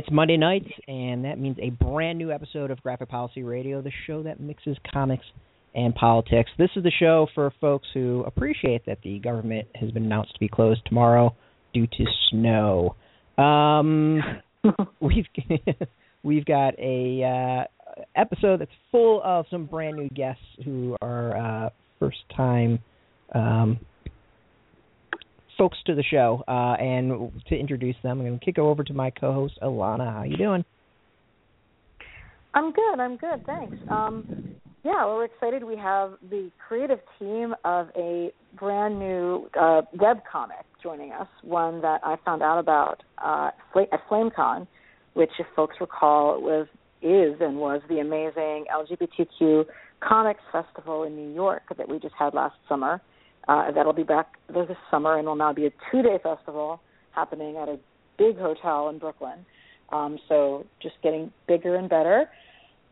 It's Monday nights, and that means a brand new episode of Graphic Policy Radio, the show that mixes comics and politics. This is the show for folks who appreciate that the government has been announced to be closed tomorrow due to snow. Um, we've we've got a uh, episode that's full of some brand new guests who are uh, first time um, folks to the show. Uh, and to introduce them, I'm going to kick it over to my co-host Alana. How you doing? I'm good. I'm good. Thanks. Um, yeah, well, we're excited. We have the creative team of a brand new uh, web comic joining us. One that I found out about uh, at FlameCon, which, if folks recall, was is and was the amazing LGBTQ comics festival in New York that we just had last summer. Uh, that'll be back this summer and will now be a two-day festival happening at a big hotel in Brooklyn. Um, so just getting bigger and better.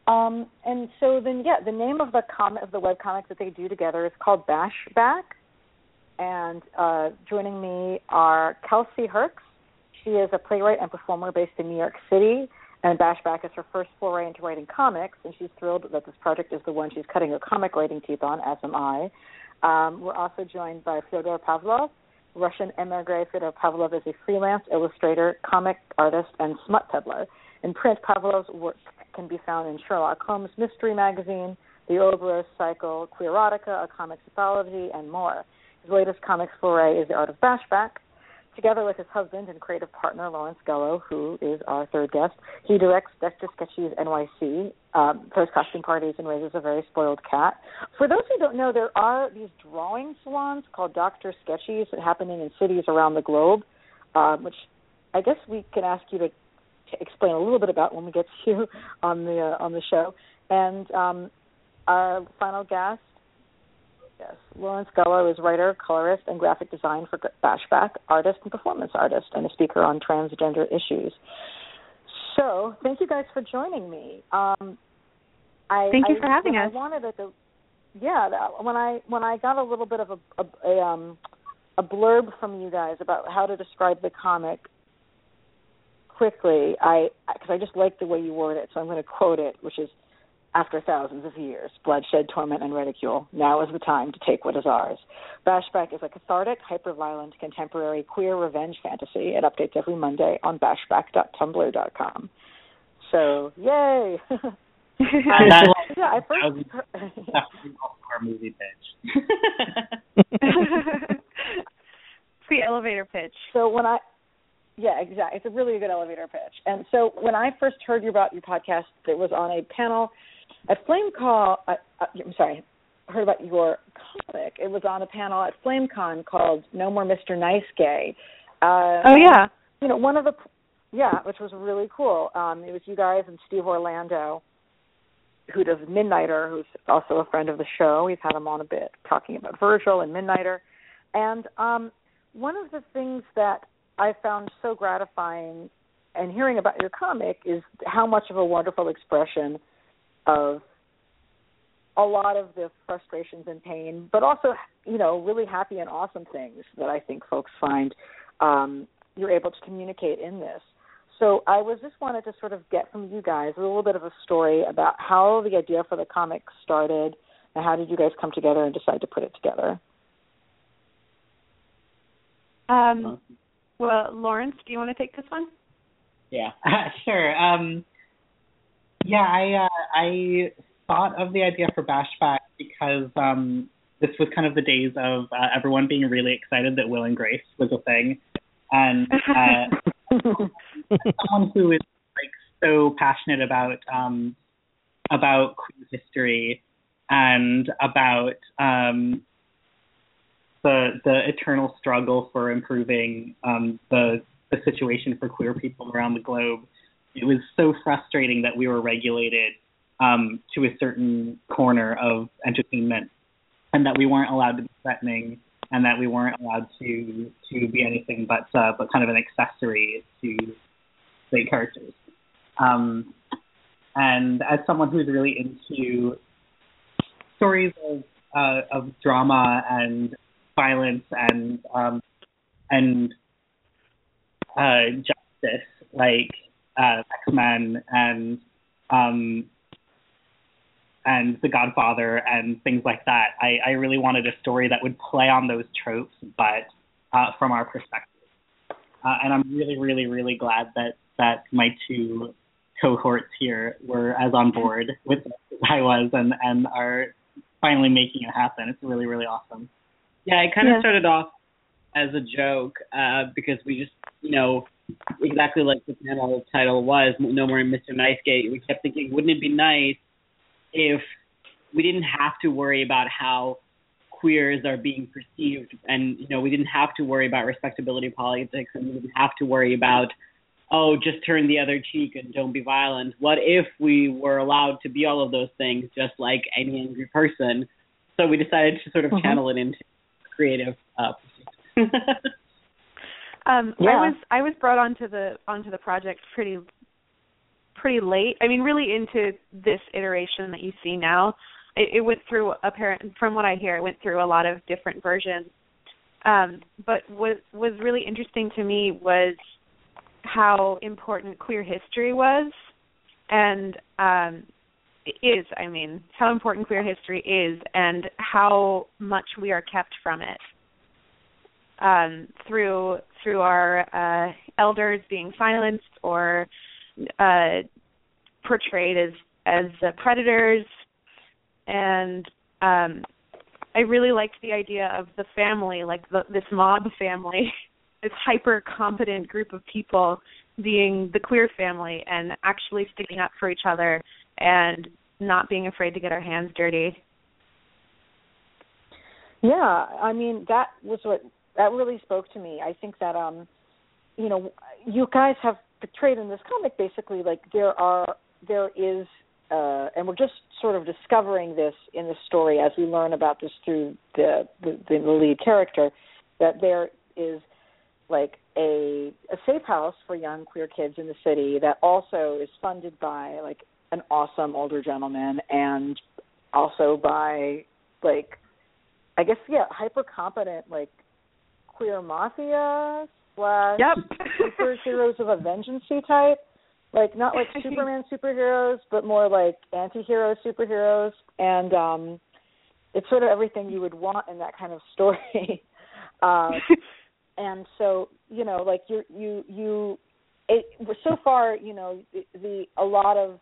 Um, and so then, yeah, the name of the comic of the web comic that they do together is called Bashback. And uh, joining me are Kelsey Hercs. She is a playwright and performer based in New York City. And Bashback is her first foray into writing comics, and she's thrilled that this project is the one she's cutting her comic writing teeth on, as am I. Um, we're also joined by Fyodor Pavlov. Russian emigre Fyodor Pavlov is a freelance illustrator, comic artist, and smut peddler. In print, Pavlov's work can be found in Sherlock Holmes Mystery Magazine, the Ouroboros Cycle, Queerotica, a comics anthology, and more. His latest comics foray is The Art of Bashback, Together with his husband and creative partner Lawrence Gullo, who is our third guest, he directs Dr. Sketchy's NYC, um, throws costume parties, and raises a very spoiled cat. For those who don't know, there are these drawing salons called Dr. Sketchy's happening in cities around the globe, um, which I guess we can ask you to, to explain a little bit about when we get to you on the uh, on the show. And um, our final guest Yes, Lawrence Gullo is writer, colorist, and graphic design for Bashback, artist and performance artist, and a speaker on transgender issues. So, thank you guys for joining me. Um, I, thank you I, for having us. I wanted to, yeah, when I when I got a little bit of a, a, a um a blurb from you guys about how to describe the comic quickly, I because I just like the way you word it, so I'm going to quote it, which is after thousands of years, bloodshed, torment, and ridicule, now is the time to take what is ours. Bashback is a cathartic, hyper-violent, contemporary queer revenge fantasy. It updates every Monday on bashback.tumblr.com. So, yay! um, yeah, I first our movie pitch. the elevator pitch. So when I yeah, exactly. It's a really good elevator pitch. And so when I first heard about your podcast, it was on a panel at FlameCon, uh, uh, I'm sorry, heard about your comic. It was on a panel at FlameCon called "No More Mr. Nice Gay." Uh, oh yeah. You know, one of the yeah, which was really cool. Um, it was you guys and Steve Orlando, who does Midnighter, who's also a friend of the show. We've had him on a bit talking about Virgil and Midnighter, and um, one of the things that I found so gratifying and hearing about your comic is how much of a wonderful expression of a lot of the frustrations and pain, but also, you know, really happy and awesome things that I think folks find um, you're able to communicate in this. So I was just wanted to sort of get from you guys a little bit of a story about how the idea for the comic started and how did you guys come together and decide to put it together? Um, well, Lawrence, do you want to take this one? Yeah, sure. Um, yeah, I uh, I thought of the idea for Bashback because um, this was kind of the days of uh, everyone being really excited that Will and Grace was a thing, and uh, someone who is like so passionate about um, about queer history and about um, the the eternal struggle for improving um, the the situation for queer people around the globe it was so frustrating that we were regulated um, to a certain corner of entertainment, and that we weren't allowed to be threatening, and that we weren't allowed to to be anything but uh, but kind of an accessory to the characters. Um, and as someone who's really into stories of uh, of drama and violence and um, and uh, justice, like uh, X Men and um, and The Godfather and things like that. I, I really wanted a story that would play on those tropes, but uh, from our perspective. Uh, and I'm really, really, really glad that that my two cohorts here were as on board with this as I was, and and are finally making it happen. It's really, really awesome. Yeah, it kind of started off as a joke uh, because we just, you know, exactly like the panel title was, No More Mr. Nice Gay. We kept thinking, wouldn't it be nice if we didn't have to worry about how queers are being perceived, and you know, we didn't have to worry about respectability politics, and we didn't have to worry about oh, just turn the other cheek and don't be violent. What if we were allowed to be all of those things, just like any angry person? So we decided to sort of Mhm. channel it into creative uh. Um, Yeah. I was I was brought onto the onto the project pretty pretty late. I mean, really into this iteration that you see now. It, it went through apparent from what I hear, it went through a lot of different versions. Um, but what was really interesting to me was how important queer history was, and um, is. I mean, how important queer history is, and how much we are kept from it um, through through our uh, elders being silenced or uh, portrayed as as predators, and um, I really liked the idea of the family, like the, this mob family, this hyper competent group of people being the queer family and actually sticking up for each other and not being afraid to get our hands dirty. Yeah, I mean that was what that really spoke to me. I think that um you know, you guys have portrayed in this comic basically like there are there is uh and we're just sort of discovering this in the story as we learn about this through the the, the lead character that there is like a a safe house for young queer kids in the city that also is funded by like an awesome older gentleman and also by like I guess yeah, hyper competent like queer mafia slash Yep. superheroes of a vengeancey type. Like not like Superman superheroes, but more like anti-hero superheroes, and um it's sort of everything you would want in that kind of story. uh, and so you know, like you you you, it so far you know the, the a lot of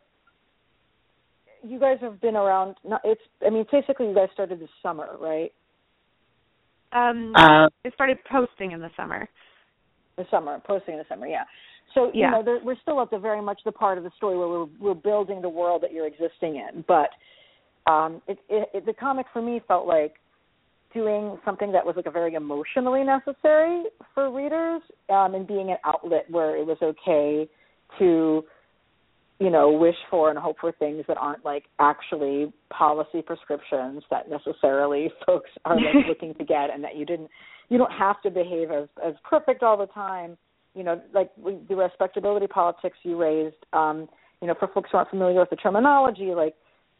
you guys have been around. Not, it's I mean basically you guys started this summer, right? Um, Uh, I started posting in the summer. the summer, posting in the summer, yeah. So you Yeah. know, there, we're still at the very much the part of the story where we're we're building the world that you're existing in. But um, it, it, it the comic for me felt like doing something that was like a very emotionally necessary for readers, um, and being an outlet where it was okay to you know wish for and hope for things that aren't like actually policy prescriptions that necessarily folks are like looking to get and that you didn't you don't have to behave as as perfect all the time. You know like we- the respectability politics you raised um you know for folks who aren't familiar with the terminology like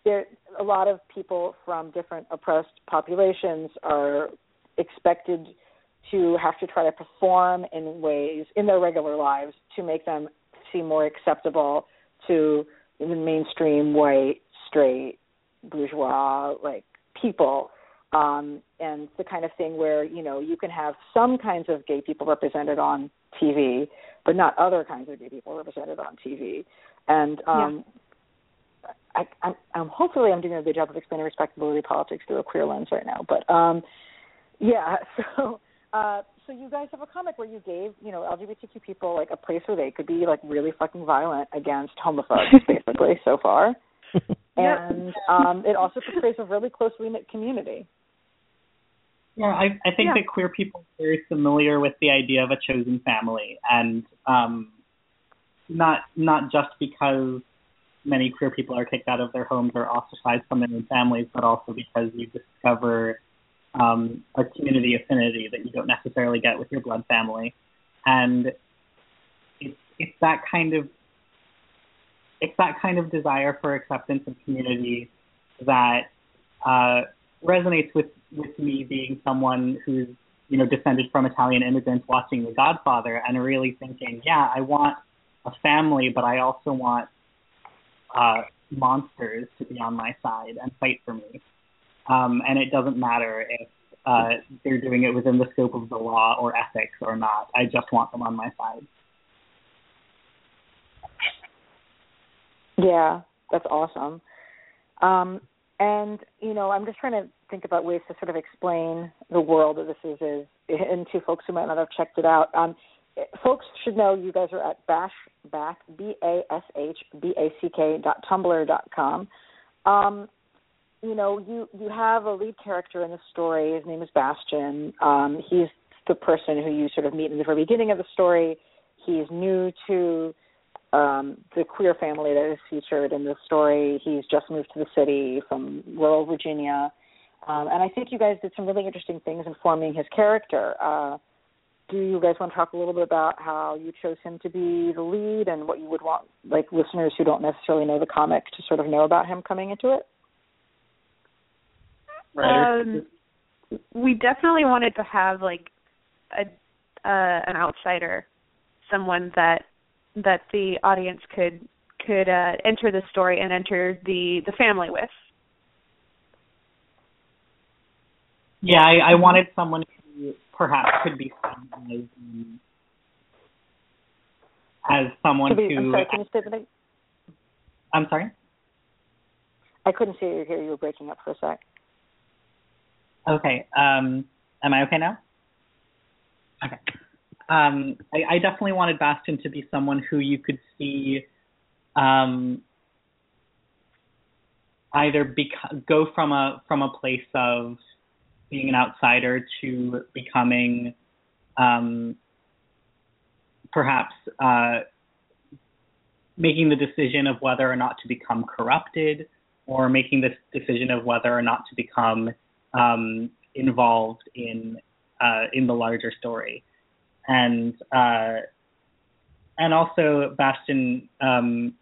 there a lot of people from different oppressed populations are expected to have to try to perform in ways in their regular lives to make them seem more acceptable to the mainstream white straight bourgeois like people. Um and the kind of thing where you know you can have some kinds of gay people represented on TV but not other kinds of gay people represented on TV and um I, I'm, I'm hopefully I'm doing a good job of explaining respectability politics through a queer lens right now but um yeah so uh so you guys have a comic where you gave you know LGBTQ people like a place where they could be like really fucking violent against homophobes basically so far. And um it also portrays a really closely knit community. Yeah, I, I think Yeah. that queer people are very familiar with the idea of a chosen family, and um, not not just because many queer people are kicked out of their homes or ostracized from their own families, but also because you discover um, a community affinity that you don't necessarily get with your blood family, and it's it's that kind of it's that kind of desire for acceptance and community that uh, resonates with with me being someone who's you know descended from Italian immigrants watching The Godfather and really thinking, yeah, I want a family, but I also want uh, monsters to be on my side and fight for me. Um, and it doesn't matter if uh, they're doing it within the scope of the law or ethics or not. I just want them on my side. Yeah, that's awesome. Um, and you know, I'm just trying to think about ways to sort of explain the world that this is, is and to folks who might not have checked it out. Um, folks should know you guys are at bashback b a s h b a c k dot tumblr dot com. Um, you know, you you have a lead character in the story. His name is Bastian. Um, he's the person who you sort of meet in the very beginning of the story. He's new to um, the queer family that is featured in the story. He's just moved to the city from rural Virginia. Um, and I think you guys did some really interesting things in forming his character. Uh, do you guys want to talk a little bit about how you chose him to be the lead and what you would want like listeners who don't necessarily know the comic to sort of know about him coming into it? Right. Um, we definitely wanted to have like a uh, an outsider, someone that that the audience could could uh, enter the story and enter the the family with. Yeah, I, I wanted someone who perhaps could be seen as, as someone be, who. I'm sorry, can you say that? I'm sorry. I couldn't see you here. You were breaking up for a sec. Okay. Um, am I okay now? Okay um, I, I, definitely wanted Bastian to be someone who you could see um, either go from a from a place of being an outsider to becoming um, perhaps uh, making the decision of whether or not to become corrupted or making the decision of whether or not to become um, involved in uh, in the larger story and uh, and also Bastian. Um,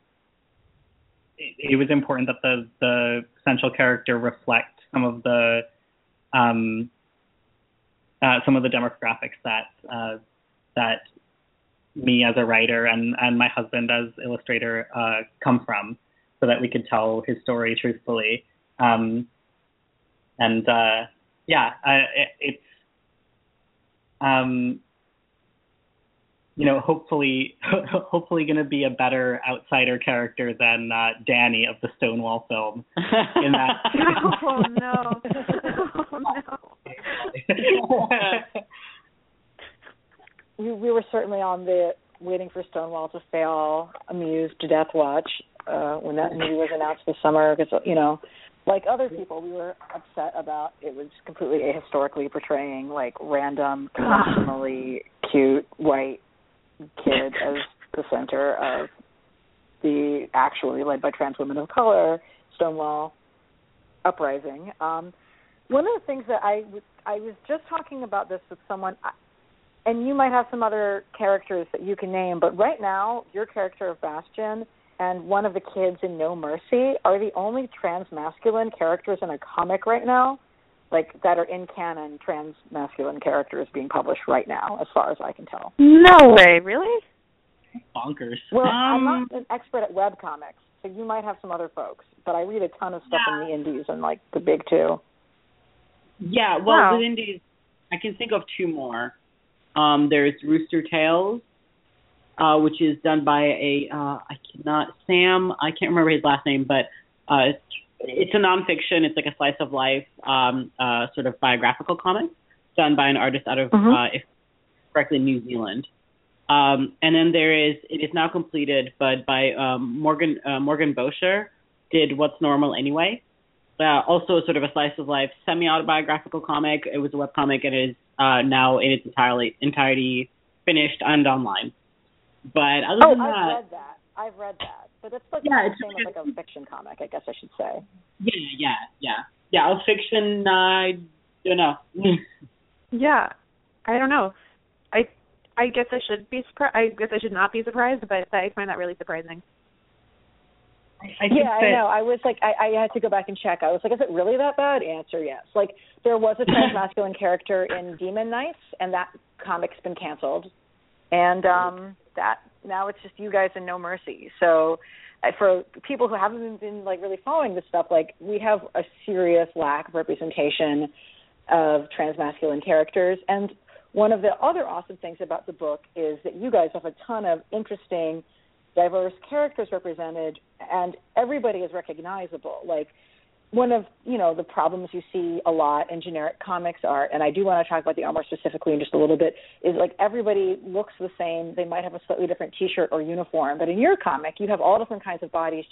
it, it, was important that the the central character reflect some of the um, uh, some of the demographics that uh, that me as a writer and and my husband as illustrator uh, come from, so that we could tell his story truthfully. Um, and uh, yeah, it, it's um, you know, hopefully, hopefully, going to be a better outsider character than uh, Danny of the Stonewall film. In that, oh no, oh no. we, we were certainly on the waiting for Stonewall to fail, amused to death watch uh, when that movie was announced this summer. Because you know, like other people, we were upset about it was completely ahistorically portraying like random, conventionally cute white kid as the center of the actually led by trans women of color Stonewall uprising. Um, one of the things that I was I was just talking about this with someone, and you might have some other characters that you can name, but right now your character of Bastian and one of the kids in No Mercy are the only trans masculine characters in a comic right now like that are in canon trans masculine characters being published right now, as far as I can tell. No way, really? Bonkers. Well, um, I'm not an expert at web comics, so you might have some other folks, but I read a ton of stuff yeah. in the indies and like the big two. Yeah, well, wow. the indies, I can think of two more. Um, there's Rooster Tails, uh, which is done by a uh, I cannot Sam. I can't remember his last name, but uh, it's it's a nonfiction. It's like a slice of life, um, uh, sort of biographical comic done by an artist out of, mm-hmm. uh, if correctly, New Zealand. Um, and then there is, it is now completed, but by um, Morgan uh, Morgan Boecher did What's Normal Anyway. Uh, also, sort of a slice of life, semi autobiographical comic. It was a web comic and is uh, now in its entirely entirety finished and online. But other oh, than I've that, read that. I've read that. But it's like yeah, it's the same as like a fiction comic, I guess I should say. Yeah, yeah, yeah, yeah. A fiction, I don't know. yeah, I don't know. I I guess I should be surprised. I guess I should not be surprised, but I find that really surprising. I, I yeah, that... I know. I was like, I, I had to go back and check. I was like, is it really that bad? Answer yes. Like, there was a trans masculine character in Demon Knights, and that comic's been canceled, and um that now it's just you guys and no mercy. So uh, for people who haven't been like really following this stuff, like we have a serious lack of representation of transmasculine characters. And one of the other awesome things about the book is that you guys have a ton of interesting, diverse characters represented, and everybody is recognizable. Like one of you know the problems you see a lot in generic comics are, and I do want to talk about the armor specifically in just a little bit, is like everybody looks the same. They might have a slightly different T-shirt or uniform, but in your comic, you have all different kinds of body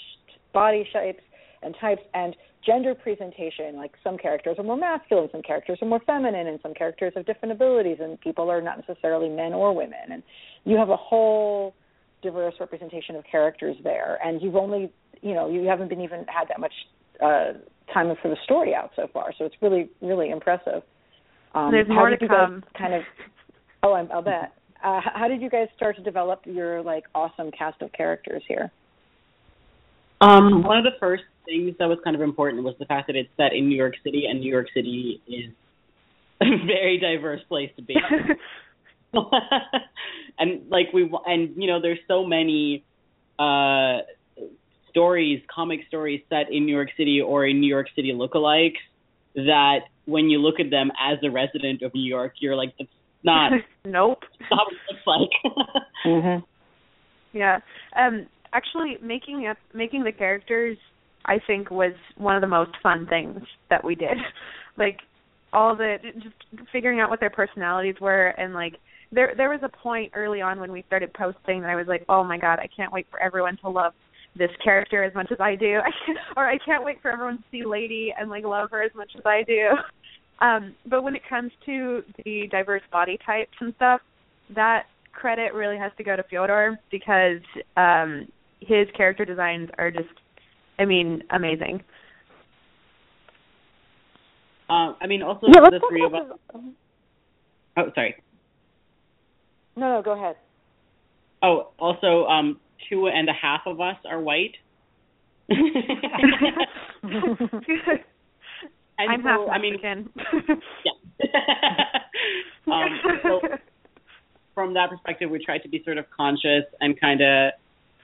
body shapes and types and gender presentation. Like some characters are more masculine, some characters are more feminine, and some characters have different abilities, and people are not necessarily men or women. And you have a whole diverse representation of characters there, and you've only you know you haven't been even had that much uh, time for the story out so far. So it's really really impressive. Um, There's more to come. Kind of. Oh, I'm, I'll bet. Uh, how did you guys start to develop your like awesome cast of characters here? Um, one of the first things that was kind of important was the fact that it's set in New York City, and New York City is a very diverse place to be. and like we and you know, there's so many uh stories, comic stories set in New York City or in New York City lookalikes that when you look at them as a resident of New York, you're like, that's not. nope. Not what it looks like. mhm. Yeah. Um. Actually, making up making the characters, I think, was one of the most fun things that we did. like all the just figuring out what their personalities were and like there there was a point early on when we started posting that I was like, "Oh my god, I can't wait for everyone to love this character as much as I do, I can't, or I can't wait for everyone to see Lady and like love her as much as I do. Um, but when it comes to the diverse body types and stuff, that credit really has to go to Fyodor because um, his character designs are just, I mean, amazing. Uh, I mean, also yeah, the three of us. Oh, sorry. No, no, go ahead. Oh, also, um, two and a half of us are white. And I'm so, half Mexican. I mean, yeah. um, so from that perspective, we try to be sort of conscious and kind of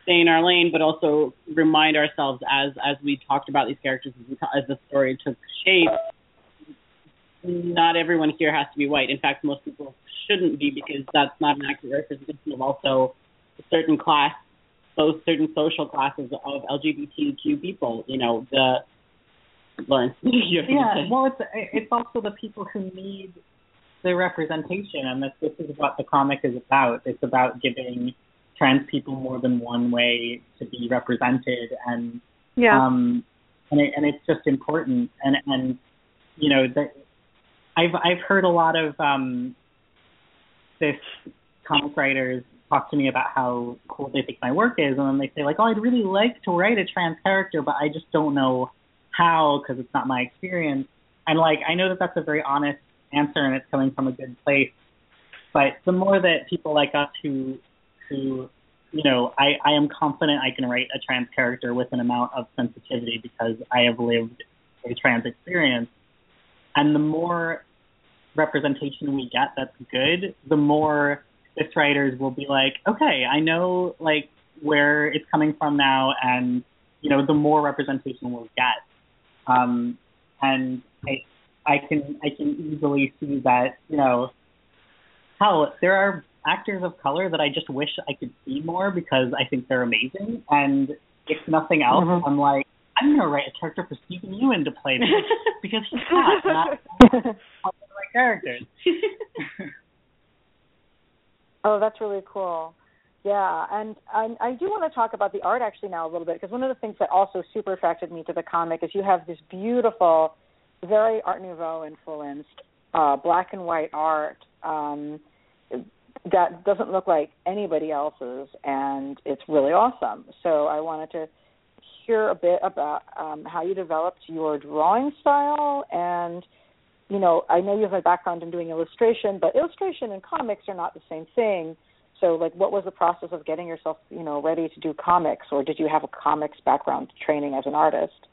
stay in our lane, but also remind ourselves as as we talked about these characters as the story took shape. Not everyone here has to be white. In fact, most people shouldn't be because that's not an accurate representation of also a certain class those certain social classes of LGBTQ people. You know, the Lawrence. yeah, well, it's it's also the people who need the representation, and this this is what the comic is about. It's about giving trans people more than one way to be represented, and yeah, um, and it, and it's just important. And and you know, the, I've I've heard a lot of um, this comic writers talk to me about how cool they think my work is, and then they say like, "Oh, I'd really like to write a trans character, but I just don't know how because it's not my experience." And like, I know that that's a very honest answer, and it's coming from a good place. But the more that people like us who who you know, I, I am confident I can write a trans character with an amount of sensitivity because I have lived a trans experience. And the more representation we get that's good, the more script writers will be like, okay, I know like where it's coming from now, and you know, the more representation we'll get. Um, and I, I can I can easily see that you know, hell, there are actors of color that I just wish I could see more because I think they're amazing. And if nothing else, mm-hmm. I'm like, I'm gonna write a character for Steven Yeun to play because he's hot. Not one of my characters. Oh, that's really cool. Yeah, and I, I do want to talk about the art actually now a little bit because one of the things that also super attracted me to the comic is you have this beautiful, very Art Nouveau influenced uh, black and white art um, that doesn't look like anybody else's, and it's really awesome. So I wanted to hear a bit about um, how you developed your drawing style and you know, I know you have a background in doing illustration, but illustration and comics are not the same thing. So, like, what was the process of getting yourself, you know, ready to do comics, or did you have a comics background training as an artist?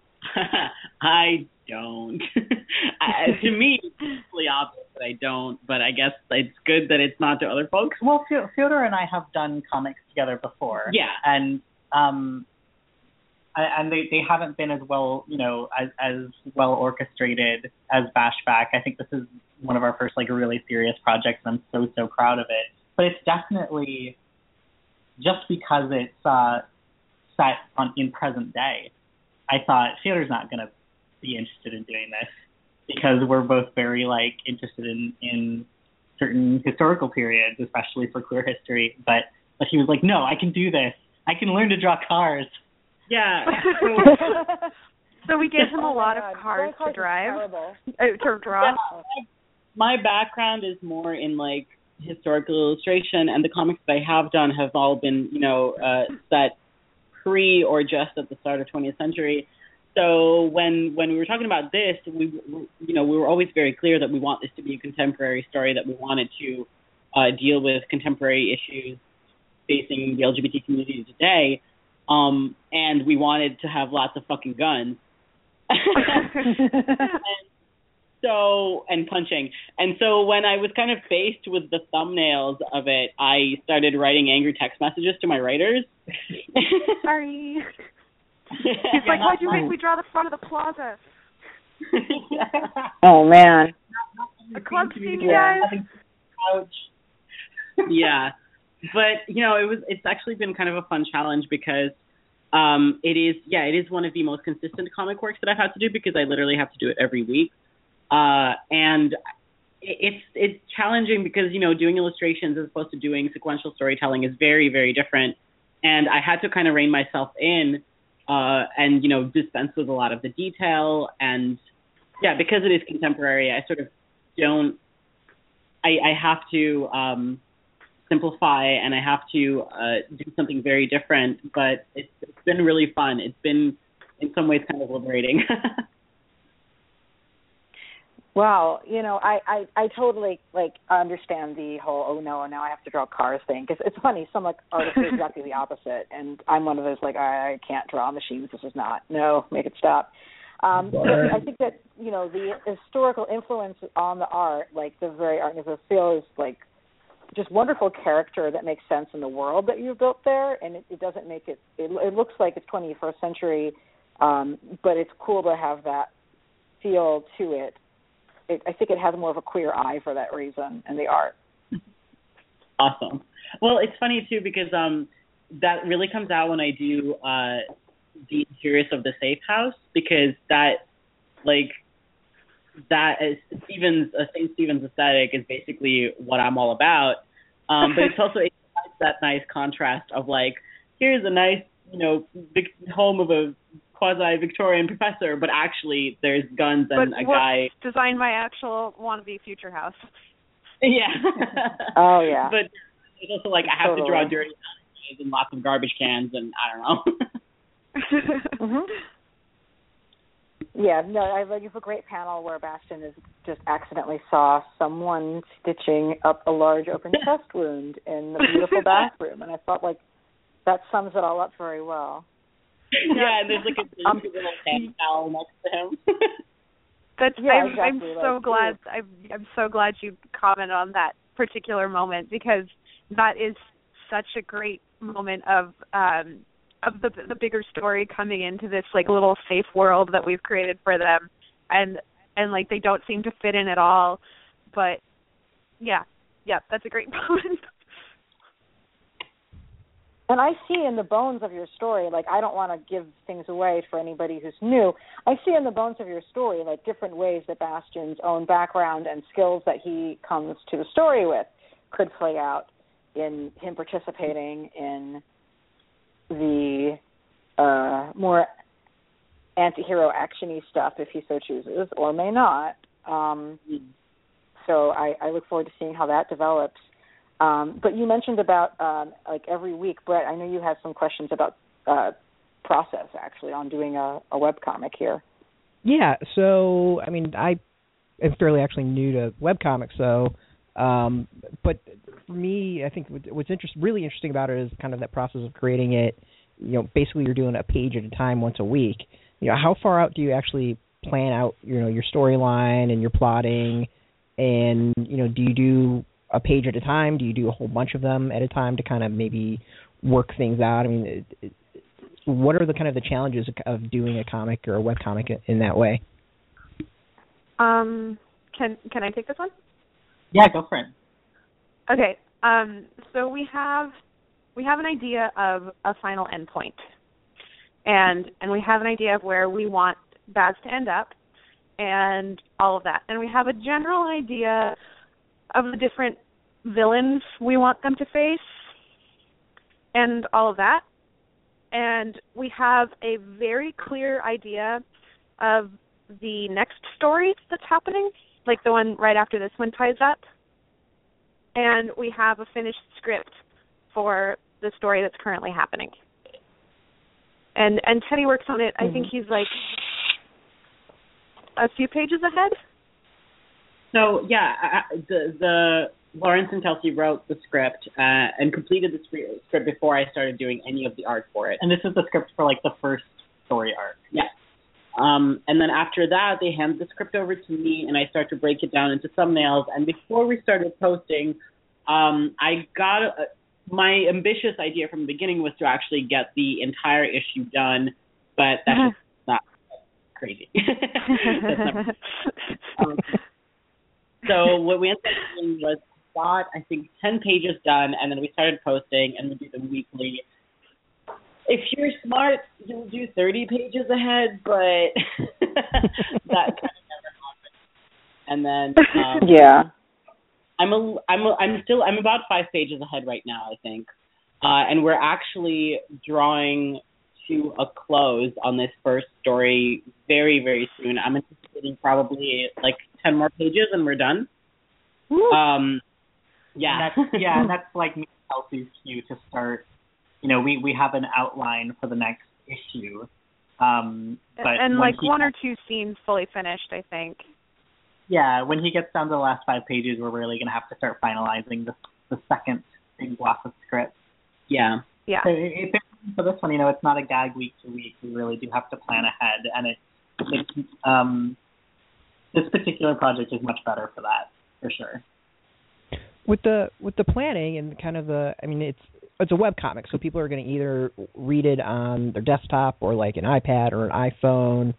I don't. I, to me, it's obvious. that I don't, but I guess it's good that it's not to other folks. Well, Fyodor and I have done comics together before. Yeah. And um, and they they haven't been as well, you know, as as well orchestrated as Bashback. I think this is one of our first like really serious projects, and I'm so so proud of it. But it's definitely just because it's uh, set on in present day. I thought Fyodor's not going to be interested in doing this because we're both very like interested in in certain historical periods, especially for queer history. But but he was like, no, I can do this. I can learn to draw cars. Yeah. so we gave him a lot of cars to drive, uh, to draw. Yeah, my background is more in like historical illustration, and the comics that I have done have all been, you know, uh, set pre or just at the start of 20th century. So when when we were talking about this, we you know we were always very clear that we want this to be a contemporary story, that we wanted to uh, deal with contemporary issues facing the LGBT community today, um, and we wanted to have lots of fucking guns. and so and punching. And so when I was kind of faced with the thumbnails of it, I started writing angry text messages to my writers. Sorry. He's like, why'd you make me draw the front of the plaza? oh man. A club scene, guys. yeah but you know, it was it's actually been kind of a fun challenge because um, it is yeah, it is one of the most consistent comic works that I've had to do because I literally have to do it every week. Uh, and it's it's challenging because you know doing illustrations as opposed to doing sequential storytelling is very very different, and I had to kind of rein myself in uh, and you know dispense with a lot of the detail and yeah because it is contemporary I sort of don't I, I have to um, simplify and I have to uh, do something very different. But it's, it's been really fun. It's been in some ways kind of liberating. Wow, you know, I, I I totally like understand the whole oh no now I have to draw cars thing because it's funny some like artists are exactly the opposite and I'm one of those like I, I can't draw machines this is not no make it stop. Um, I think that you know the historical influence on the art like the very art of the feel is like just wonderful character that makes sense in the world that you've built there, and it, it doesn't make it, it. It looks like it's 21st century, um, but it's cool to have that feel to it. it. I think it has more of a queer eye for that reason in the art. Awesome. Well, it's funny too because um, that really comes out when I do uh, the interiors of the safe house because that like that is Stevens uh, St. Stephen's aesthetic is basically what I'm all about. Um, but it's also it's that nice contrast of like here's a nice you know big home of a quasi Victorian professor, but actually there's guns and but a guy designed my actual wannabe future house. Yeah. oh yeah. But it's also like I have totally. to draw dirty and lots of garbage cans and I don't know. mm-hmm. Yeah, no, I like you have a great panel where Bastian is just accidentally saw someone stitching up a large open chest wound in the beautiful bathroom, and I felt like that sums it all up very well. Yeah, and there's like a big um, little hand towel next to him. That's yeah, I'm, exactly I'm so like glad I'm I'm so glad you commented on that particular moment because that is such a great moment of um of the the bigger story coming into this like little safe world that we've created for them. And and like they don't seem to fit in at all. But yeah. Yeah that's a great and I see in the bones of your story, like I don't want to give things away for anybody who's new. I see in the bones of your story like different ways that Bastian's own background and skills that he comes to the story with could play out in him participating in the uh, more anti-hero actiony stuff if he so chooses, or may not. Um, so I, I look forward to seeing how that develops. Um, but you mentioned about um, like every week, Brett. I know you have some questions about uh, process actually on doing a, a web comic here. Yeah. So I mean, I am fairly actually new to web comics, so um, but for me, I think what's interest, really interesting about it is kind of that process of creating it. You know, basically you're doing a page at a time once a week. You know, how far out do you actually plan out? You know, your storyline and your plotting, and you know, do you do a page at a time? Do you do a whole bunch of them at a time to kind of maybe work things out? I mean, what are the kind of the challenges of doing a comic or a web comic in that way? Um, can can I take this one? Yeah, go for it. Okay. Um, so we have we have an idea of a final endpoint, and and we have an idea of where we want Baz to end up, and all of that, and we have a general idea of the different villains we want them to face, and all of that, and we have a very clear idea of the next story that's happening, like the one right after this one ties up. And we have a finished script for the story that's currently happening. And and Teddy works on it. Mm-hmm. I think mm-hmm. he's like a few pages ahead. So yeah, I, the the Lawrence and Kelsey wrote the script uh, and completed the script before I started doing any of the art for it. And this is the script for like the first story arc. Yeah. Um, and then after that, they hand the script over to me, and I start to break it down into thumbnails. And before we started posting, um, I got a, my ambitious idea from the beginning was to actually get the entire issue done, but that's uh-huh. not crazy. never, um, so what we ended up doing was got I think ten pages done, and then we started posting, and we do them weekly if you're smart, you'll do 30 pages ahead, but that kind of never happens. And then um, yeah, I'm a I'm a, I'm still I'm about five pages ahead right now, I think, uh, and we're actually drawing to a close on this first story very very soon. I'm anticipating probably like 10 more pages and we're done. Woo. Um, yeah, and that's, yeah, that's like me Kelsey's cue to start you know, we we have an outline for the next issue. Um, but and like one or two scenes fully finished, I think. Yeah, when he gets down to the last five pages, we're really going to have to start finalizing the the second big block of script. Yeah. Yeah. So it, it, for this one, you know, it's not a gag week to week. We really do have to plan ahead, and it, it um, this particular project is much better for that, for sure. With the with the planning and kind of the, I mean, it's it's a web comic, so people are going to either read it on their desktop or like an iPad or an iPhone.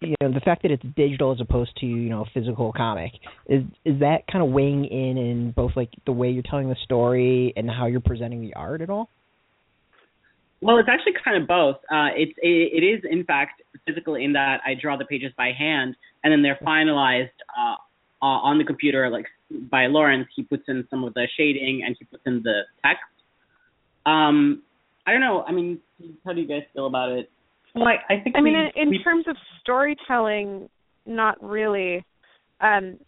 You know, the fact that it's digital as opposed to you know a physical comic is is that kind of weighing in in both like the way you're telling the story and how you're presenting the art at all? Well, it's actually kind of both. Uh, it's it, it is in fact physical in that I draw the pages by hand and then they're finalized uh, on the computer, like by Lawrence. He puts in some of the shading and he puts in the text um, I don't know. I mean, how do you guys feel about it? Well, I, I think. I we, mean, in, in we, terms of storytelling, not really. Um,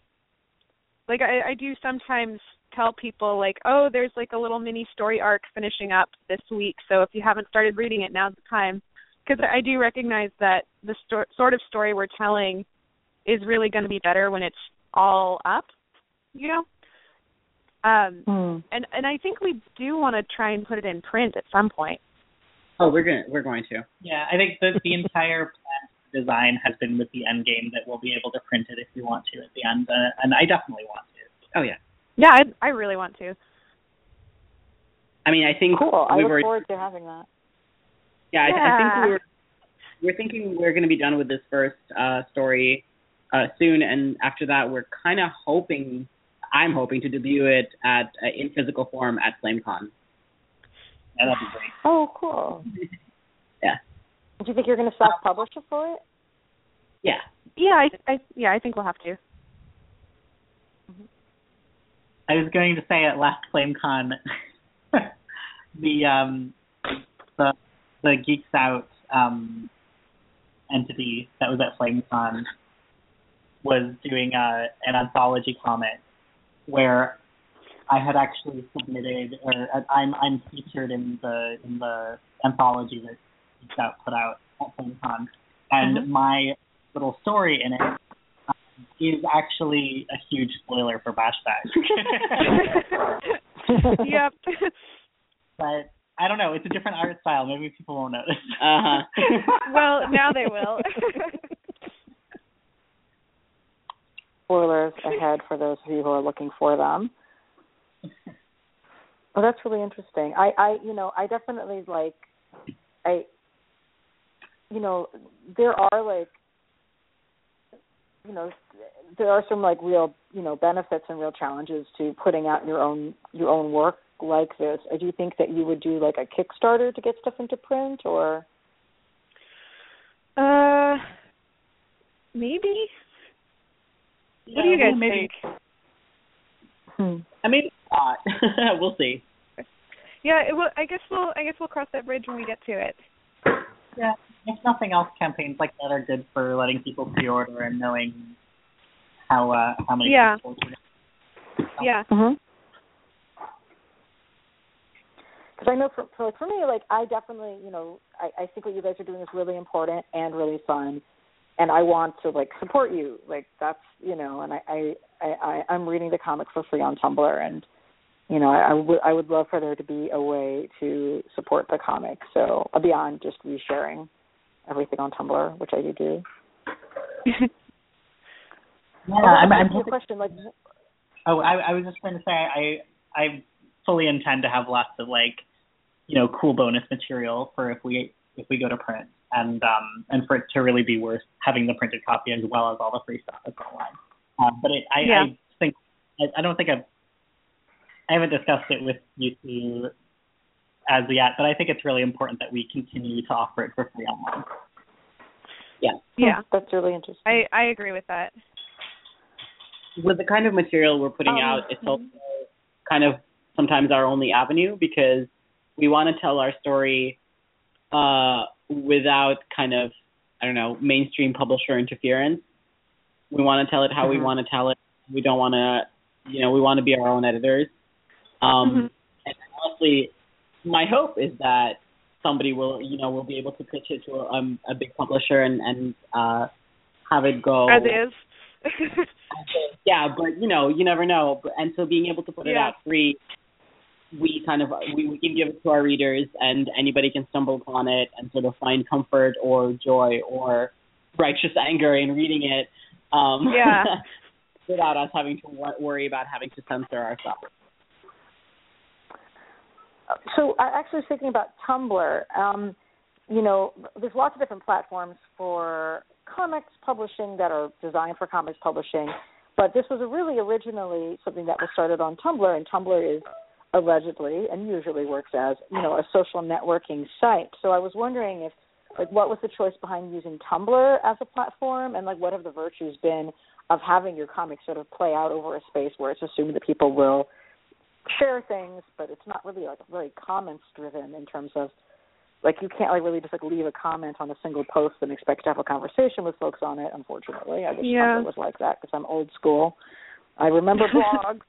like I, I do sometimes tell people like, oh, there's like a little mini story arc finishing up this week, so if you haven't started reading it, now's the time. Because I do recognize that the sto- sort of story we're telling is really going to be better when it's all up, you know. Um, mm. and and I think we do want to try and put it in print at some point. Oh, we're gonna we're going to. Yeah, I think the the entire plan design has been with the end game that we'll be able to print it if we want to at the end, uh, and I definitely want to. Oh yeah. Yeah, I I really want to. I mean, I think cool. I look already, forward to having that. Yeah, yeah. I, I think we're we're thinking we're going to be done with this first uh, story uh, soon, and after that, we're kind of hoping I'm hoping to debut it at uh, in physical form at FlameCon. That'd be great. Oh, cool. yeah. Do you think you're going to self-publish it for it? Yeah. Yeah, I, I yeah, I think we'll have to. I was going to say at last FlameCon, the um, the the Geeks Out um, entity that was at FlameCon was doing a, an anthology comic where I had actually submitted, or I'm I'm featured in the in the anthology that Out put out at FlameCon, and mm-hmm. my little story in it um, is actually a huge spoiler for Bashback. yep. but I don't know. It's a different art style. Maybe people won't notice. Uh huh. well, now they will. Spoilers ahead. for those of you who are looking for them. Well, that's really interesting. I, I, you know, I definitely like, I, you know, there are like, you know, there are some like real, you know, benefits and real challenges to putting out your own your own work like this. I do you think that you would do like a Kickstarter to get stuff into print, or. Uh, maybe. Yeah, what do you guys well, maybe, think? Hmm. I mean, not. we'll see. Yeah, it will, I guess we'll I guess we'll cross that bridge when we get to it. Yeah, if nothing else, campaigns like that are good for letting people pre-order and knowing how uh, how many Yeah. people. Yeah. Mhm. Because I know for, for for me, like I definitely, you know, I, I think what you guys are doing is really important and really fun, and I want to like support you. Like that's you know, and I I I, I'm reading the comic for free on Tumblr, and you know, I, I would I would love for there to be a way to support the comic. So uh, beyond just resharing everything on Tumblr, which I do do. Yeah, I'm, I'm a question. Like, Oh, I, I was just going to say I I fully intend to have lots of like you know cool bonus material for if we if we go to print and um and for it to really be worth having the printed copy as well as all the free stuff that's online. Um, but it, I, Yeah. I think I, I don't think I've I haven't discussed it with you two as yet, but I think it's really important that we continue to offer it for free online. Yeah. Yeah. That's really interesting. I I agree with that. with the kind of material we're putting Um, out, it's also kind of sometimes our only avenue because we want to tell our story uh, without kind of I don't know mainstream publisher interference. We want to tell it how we Mhm. want to tell it. We don't want to, you know, we want to be our own editors. Um, Mhm. And honestly, my hope is that somebody will, you know, will be able to pitch it to a, um, a big publisher and and uh, have it go As is. yeah, but you know, you never know. And so being able to put it out free, we kind of we, we can give it to our readers, and anybody can stumble upon it and sort of find comfort or joy or righteous anger in reading it. Um, Yeah. without us having to worry about having to censor ourselves. So I actually was thinking about Tumblr. Um, you know, there's lots of different platforms for comics publishing that are designed for comics publishing, but this was really originally something that was started on Tumblr, and Tumblr is allegedly and usually works as you know a social networking site. So I was wondering if like what was the choice behind using Tumblr as a platform, and like what have the virtues been of having your comics sort of play out over a space where it's assumed that people will share things, but it's not really like very comments driven in terms of like you can't like really just like leave a comment on a single post and expect to have a conversation with folks on it. Unfortunately, I wish Yeah. Tumblr was like that because I'm old school. I remember blogs,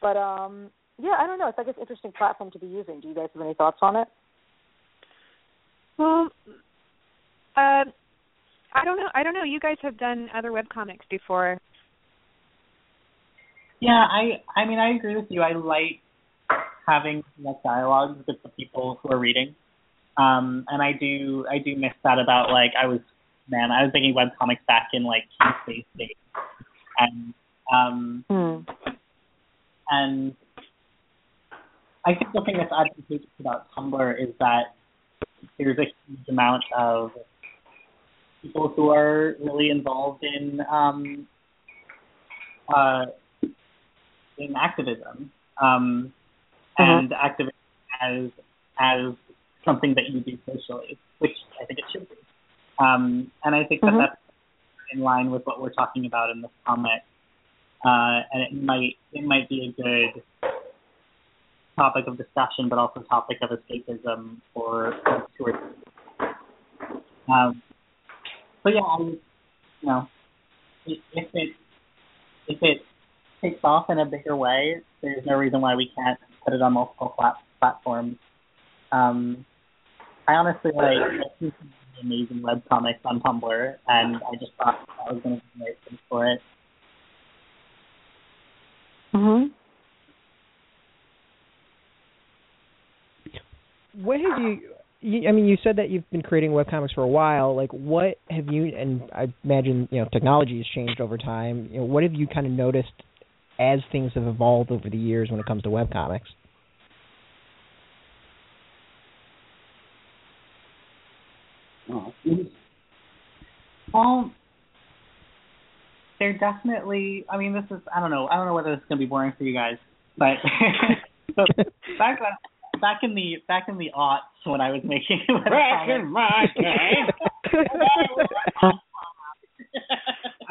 but um, yeah, I don't know. It's like an interesting platform to be using. Do you guys have any thoughts on it? Well, uh, I don't know. I don't know. You guys have done other webcomics before. Yeah, I I mean I agree with you. I like having like dialogue with the people who are reading. Um and I do I do miss that about like I was man, I was making webcomics back in like Key Space days. And um Hmm. and I think the thing that's advantageous about Tumblr is that there's a huge amount of people who are really involved in um uh in activism. Um and activism as as something that you do socially which i think it should be. Um and i think that Mhm. that's in line with what we're talking about in this comic uh and it might it might be a good topic of discussion but also topic of escapism for are um but yeah I, you know if it if it takes off in a bigger way, there's no reason why we can't put it on multiple plat- platforms. Um, I honestly like some amazing web comics on Tumblr, and I just thought that was going to be the right for it. Mhm. What have you you, I mean, you said that you've been creating webcomics for a while. Like, what have you? And I imagine you know technology has changed over time. You know, what have you kind of noticed as things have evolved over the years when it comes to webcomics? Well, um, they're definitely. I mean, this is. I don't know. I don't know whether this is gonna be boring for you guys, but back when back in the back in the aughts when I was making back in my time.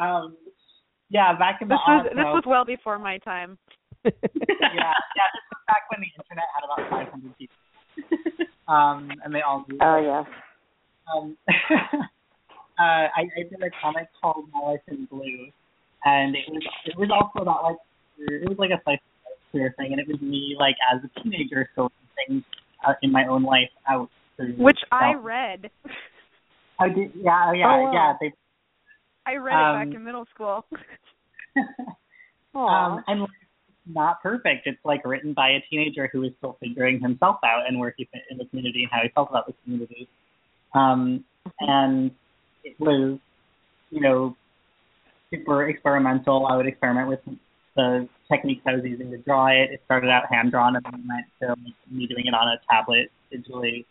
um, yeah, back in the this aughts. was this was well before my time. yeah, yeah, this was back when the internet had about 500 people. um, and they all knew. Oh yes. Um, uh, I, I did a comic called My Life in Blue, and it was it was also about like it was like a slice of life queer thing, and it was me like as a teenager sorting things uh, in my own life out. through Which I read. I did, yeah, yeah, Oh, wow. yeah. They, I read it back Um, in middle school. Um, and not perfect. It's like written by a teenager who is still figuring himself out and where he fit in the community and how he felt about the community. Um, and it was, you know, super experimental. I would experiment with the techniques I was using to draw it. It started out hand drawn and then went to me doing it on a tablet digitally.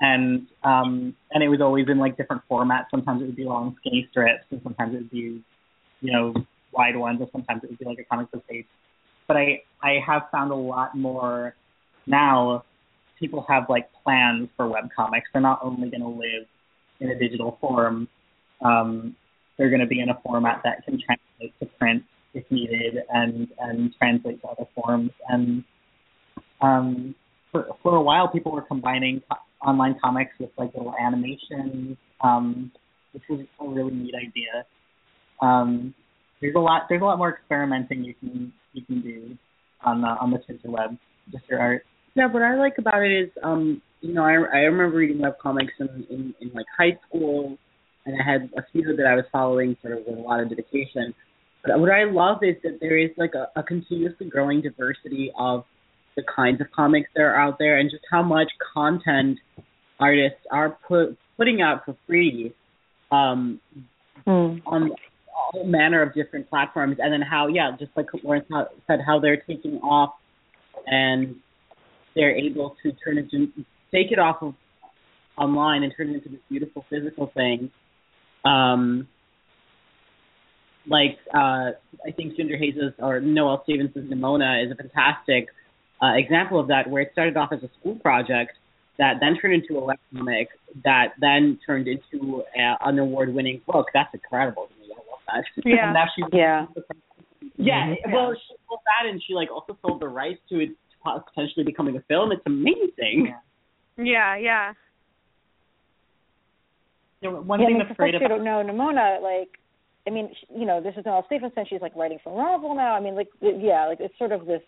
And um and it was always in like different formats. Sometimes it would be long skinny strips and sometimes it would be, you know, wide ones or sometimes it would be like a comic book page. But I I have found a lot more now people have like plans for webcomics. They're not only gonna live in a digital form, um, they're going to be in a format that can translate to print if needed and and translate to other forms. And um, for for a while, people were combining co- online comics with like little animations, um, which was a really neat idea. Um, there's a lot there's a lot more experimenting you can you can do on the on the interweb with your art. Yeah, what I like about it is, um, you know, I I remember reading webcomics in, in in like high school, and I had a few that I was following sort of with a lot of dedication. What I love is that there is like a, a continuously growing diversity of the kinds of comics that are out there, and just how much content artists are put putting out for free um, Hmm. on all manner of different platforms, and then how, yeah, just like Lawrence said, how they're taking off and they're able to turn it take it off of online and turn it into this beautiful physical thing. Um, like uh, I think Ginger Hayes' or Noelle Stevenson's Nimona is a fantastic uh, example of that, where it started off as a school project that then turned into a webcomic that then turned into a, an award-winning book. That's incredible to me. I love that. Yeah. and now she's Yeah. Yeah, well, she sold that, and she like also sold the rights to it to potentially becoming a film. It's amazing. Yeah, yeah. You know, one yeah, thing I mean, that's great folks who don't know Nimona, like, I mean, you know, this is Noelle Stevenson. She's like writing for Marvel now. I mean, like, yeah, like it's sort of this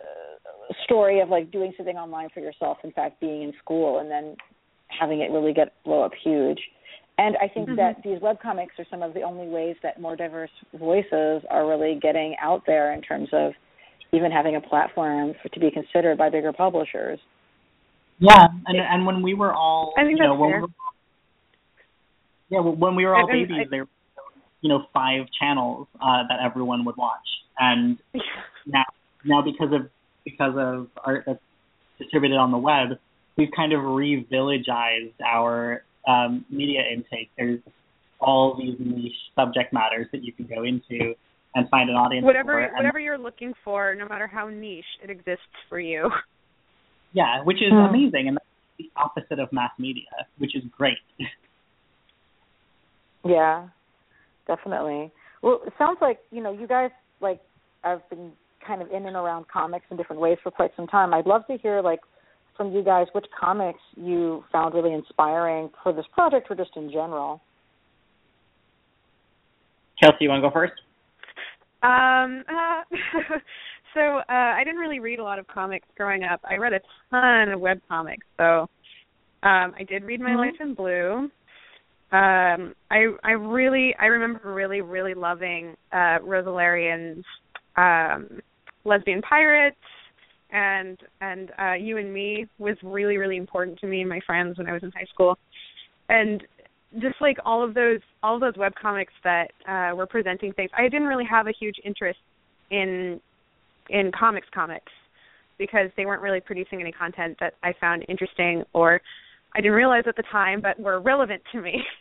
uh, story of like doing something online for yourself. In fact, being in school and then having it really get blow up huge. And I think Mhm. that these webcomics are some of the only ways that more diverse voices are really getting out there in terms of even having a platform for, to be considered by bigger publishers. Yeah, and and when we were all, I think you know, that's when fair. we were, yeah, when we were all And- and babies, I- there were, you know, five channels uh, that everyone would watch, and now now because of because of art that's distributed on the web, we've kind of re-villagized our um, media intake. There's all these niche subject matters that you can go into and find an audience whatever whatever you're looking for, no matter how niche, it exists for you. yeah, which is Hmm. amazing, and that's the opposite of mass media, which is great. Yeah, definitely. Well, it sounds like you know you guys like I've been kind of in and around comics in different ways for quite some time. I'd love to hear like from you guys which comics you found really inspiring for this project or just in general. Kelsey, you want to go first? Um, uh, so uh, I didn't really read a lot of comics growing up. I read a ton of web comics, so um, I did read My Mhm. Life in Blue. Um, I I really I remember really really loving uh, Rosalarian's um, Lesbian Pirates and and uh you and me was really really important to me and my friends when I was in high school. And just like all of those all of those web comics that uh were presenting things, I didn't really have a huge interest in in comics comics because they weren't really producing any content that I found interesting or I didn't realize at the time but were relevant to me.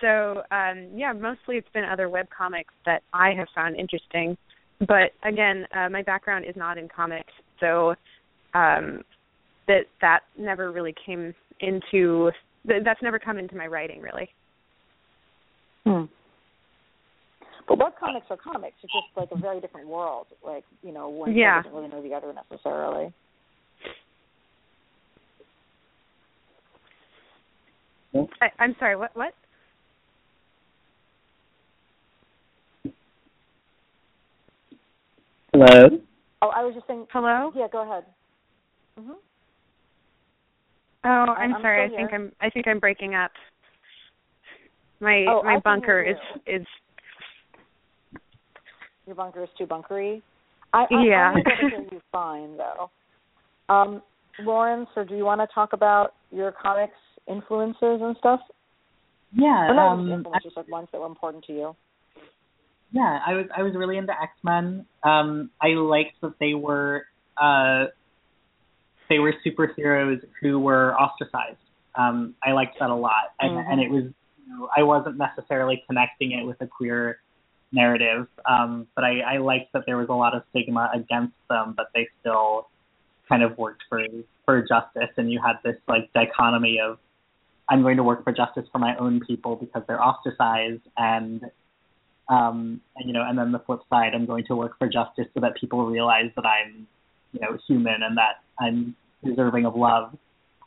So um yeah, mostly it's been other web comics that I have found interesting. But again, uh, my background is not in comics, so um that that never really came into that's never come into my writing really. Hmm. But web comics are comics. It's just like a very different world. Like you know, one yeah. doesn't really know the other necessarily. I, I'm sorry. What? What? Hello. Oh, I was just saying. Hello. Yeah, go ahead. Mhm. Oh, I'm, I'm sorry. I think. I'm. I think I'm breaking up. My Oh, my can bunker is is Your bunker is too bunkery. I, I, Yeah. I'm able to hear you fine though. Um, Lawrence, so do you want to talk about your comics influences and stuff? Yeah. Or not um, just influences, like ones that were important to you. Yeah, I was I was really into X Men. Um, I liked that they were uh, they were superheroes who were ostracized. Um, I liked that a lot, and Mhm. and it was you know, I wasn't necessarily connecting it with a queer narrative, um, but I, I liked that there was a lot of stigma against them, but they still kind of worked for for justice, and you had this like dichotomy of I'm going to work for justice for my own people because they're ostracized, and um, and you know, and then the flip side, I'm going to work for justice so that people realize that I'm, you know, human and that I'm deserving of love.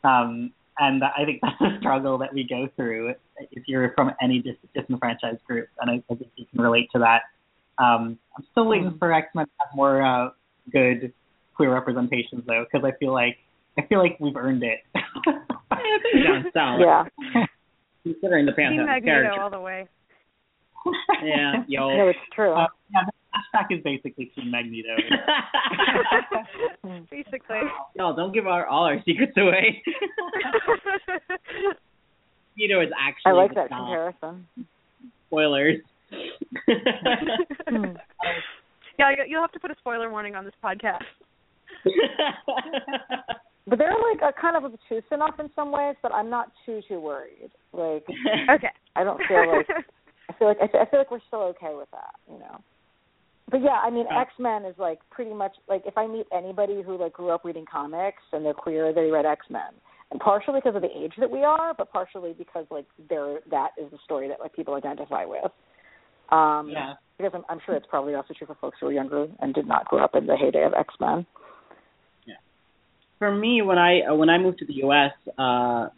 Um, and I think that's a struggle that we go through if you're from any dis- disenfranchised group, and I, I think you can relate to that. Um, I'm still waiting for X Men to have more uh, good queer representations, though, because I feel like I feel like we've earned it. Yeah. Considering the Team Magneto character. all the way. Yeah. Yo. No, it's true. Uh, yeah, the flashback is basically Team Magneto. Basically. no, don't give our all our secrets away. Magneto is actually I like the that Dom. comparison. Spoilers. Yeah, you'll have to put a spoiler warning on this podcast. But they're like a kind of obtuse enough in some ways, but I'm not too too worried. Like Okay. I don't feel like I feel like I feel, I feel like we're still okay with that, you know. But yeah, I mean, Yeah. X Men is like pretty much like if I meet anybody who like grew up reading comics and they're queer, they read X Men, and partially because of the age that we are, but partially because like they're that is the story that like people identify with. Um, yeah. Because I'm, I'm sure it's probably also true for folks who are younger and did not grow up in the heyday of X Men. For me, when I uh, when I moved to the U.S., uh,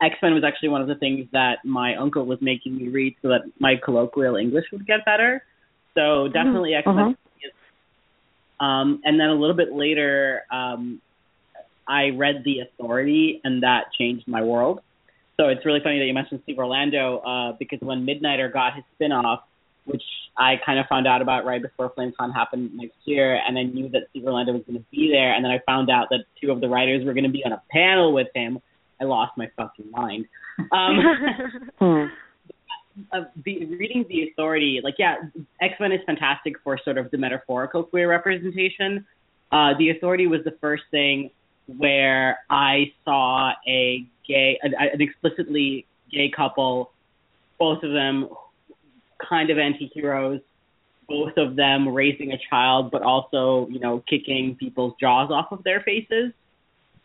X Men was actually one of the things that my uncle was making me read so that my colloquial English would get better. So definitely X Men. Um, and then a little bit later, um, I read The Authority, and that changed my world. So it's really funny that you mentioned Steve Orlando uh, because when Midnighter got his spin-off, which I kind of found out about right before FlameCon happened next year, and I knew that Steve Orlando was going to be there, and then I found out that two of the writers were going to be on a panel with him. I lost my fucking mind. Um, Hmm. uh, the, reading the authority, like yeah, X Men is fantastic for sort of the metaphorical queer representation. Uh, the authority was the first thing where I saw a gay, an, an explicitly gay couple, both of them kind of anti-heroes, both of them raising a child, but also you know kicking people's jaws off of their faces.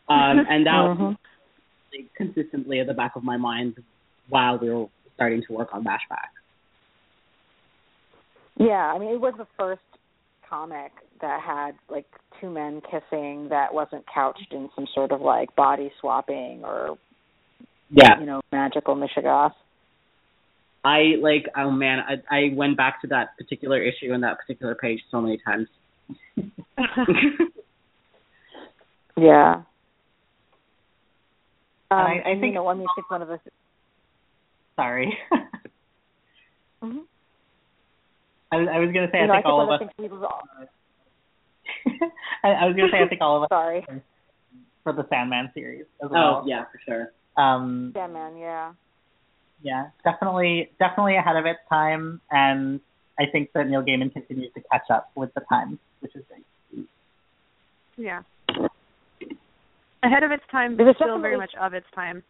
Um, and that was Mhm. like, consistently at the back of my mind while we were starting to work on Bash Back. Yeah, I mean, it was the first comic that had like two men kissing that wasn't couched in some sort of like body swapping or Yeah, you know magical mishigas. I like. Oh man, I I went back to that particular issue and that particular page so many times. Yeah. Um, I- I you think- know, I mean, I think one of the. Sorry. Mhm. I was I was gonna say you know, I I think all one of of us the things people. I, I was gonna say I think all of us Sorry. for the Sandman series as well. Oh yeah, for sure. Um, Yeah, man. Yeah. Yeah, definitely, definitely ahead of its time, and I think that Neil Gaiman continues to catch up with the times, which is great. Yeah. Ahead of its time, but There's still very much of its time.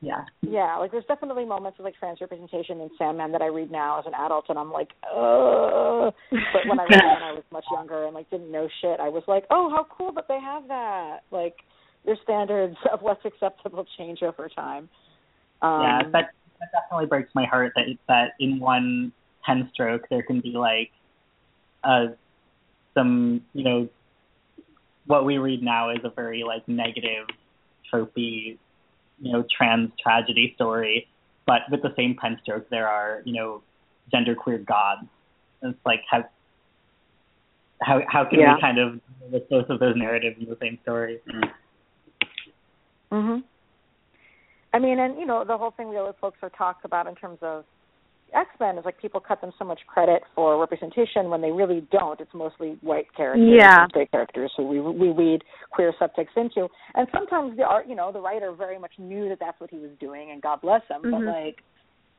Yeah, Yeah, like there's definitely moments of like trans representation in Sandman that I read now as an adult, and I'm like, ugh. But when I read it when I was much younger and like didn't know shit, I was like, oh, how cool that they have that. Like their standards of what's acceptable change over time. Um, yeah, that that definitely breaks my heart that that in one pen stroke there can be like, uh, some you know, what we read now is a very like negative, tropey, you know, trans tragedy story, but with the same pen stroke there are you know, genderqueer gods. And it's like how how how can Yeah. we kind of with both of those narratives in the same story? Mhm. I mean, and you know, the whole thing we always folks are talked about in terms of X Men is like people cut them so much credit for representation when they really don't. It's mostly white characters, Yeah. and straight characters who we we read queer subtext into, and sometimes the art, you know, the writer very much knew that that's what he was doing, and God bless him. Mhm. But like,